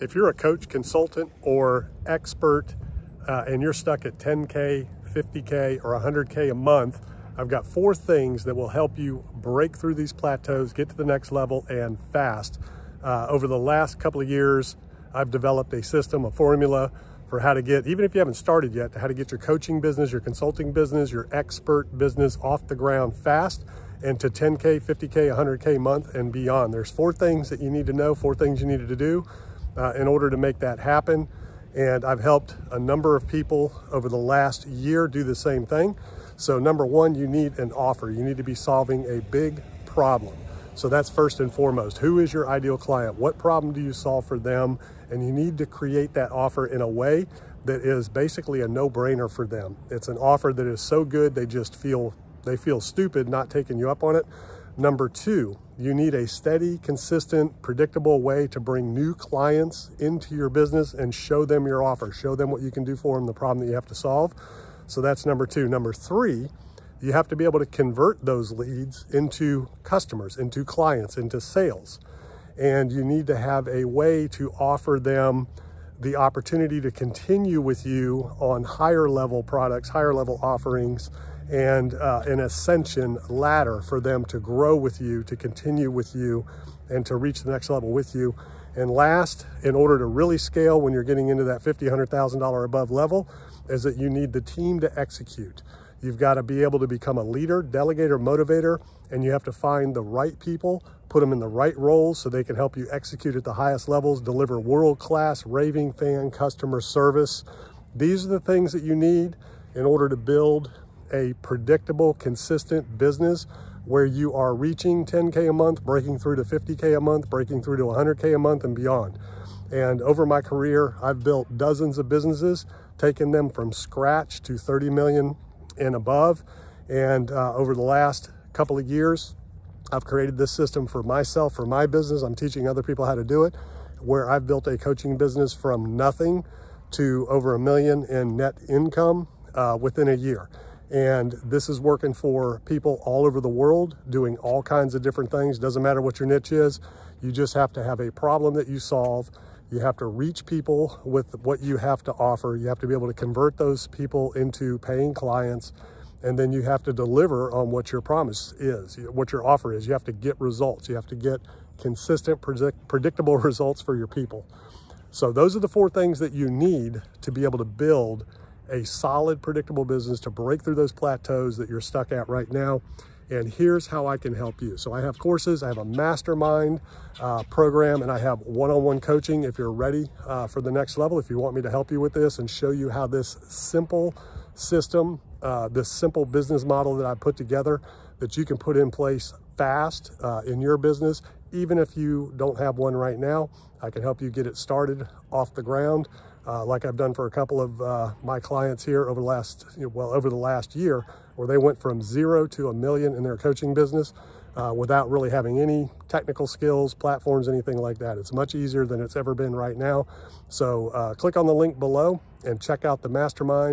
If you're a coach, consultant, or expert uh, and you're stuck at 10K, 50K, or 100K a month, I've got four things that will help you break through these plateaus, get to the next level, and fast. Uh, over the last couple of years, I've developed a system, a formula for how to get, even if you haven't started yet, how to get your coaching business, your consulting business, your expert business off the ground fast and to 10K, 50K, 100K a month and beyond. There's four things that you need to know, four things you needed to do uh, in order to make that happen. And I've helped a number of people over the last year do the same thing. So number one, you need an offer. You need to be solving a big problem. So that's first and foremost. Who is your ideal client? What problem do you solve for them? And you need to create that offer in a way that is basically a no-brainer for them. It's an offer that is so good they just feel they feel stupid not taking you up on it. Number two, you need a steady, consistent, predictable way to bring new clients into your business and show them your offer, show them what you can do for them, the problem that you have to solve. So that's number two. Number three, you have to be able to convert those leads into customers, into clients, into sales. And you need to have a way to offer them the opportunity to continue with you on higher level products, higher level offerings, and uh, an ascension ladder for them to grow with you, to continue with you, and to reach the next level with you. And last, in order to really scale when you're getting into that $50,000, $100,000 above level, is that you need the team to execute. You've got to be able to become a leader, delegator, motivator, and you have to find the right people, put them in the right roles so they can help you execute at the highest levels, deliver world-class raving fan customer service. These are the things that you need in order to build a predictable, consistent business where you are reaching 10K a month, breaking through to 50K a month, breaking through to 100K a month and beyond. And over my career, I've built dozens of businesses, taken them from scratch to 30 million and above. And uh, over the last couple of years, I've created this system for myself, for my business. I'm teaching other people how to do it, where I've built a coaching business from nothing to over a million in net income uh, within a year. And this is working for people all over the world doing all kinds of different things. Doesn't matter what your niche is. You just have to have a problem that you solve. You have to reach people with what you have to offer. You have to be able to convert those people into paying clients. And then you have to deliver on what your promise is, what your offer is. You have to get results. You have to get consistent, predict, predictable results for your people. So those are the four things that you need to be able to build a solid, predictable business to break through those plateaus that you're stuck at right now. And here's how I can help you. So I have courses, I have a mastermind uh, program, and I have one-on-one -on -one coaching if you're ready uh, for the next level, if you want me to help you with this and show you how this simple system, uh, this simple business model that I put together that you can put in place fast uh, in your business, even if you don't have one right now, I can help you get it started off the ground uh, like I've done for a couple of uh, my clients here over the last, well, over the last year, where they went from zero to a million in their coaching business uh, without really having any technical skills, platforms, anything like that. It's much easier than it's ever been right now. So uh, click on the link below and check out the mastermind.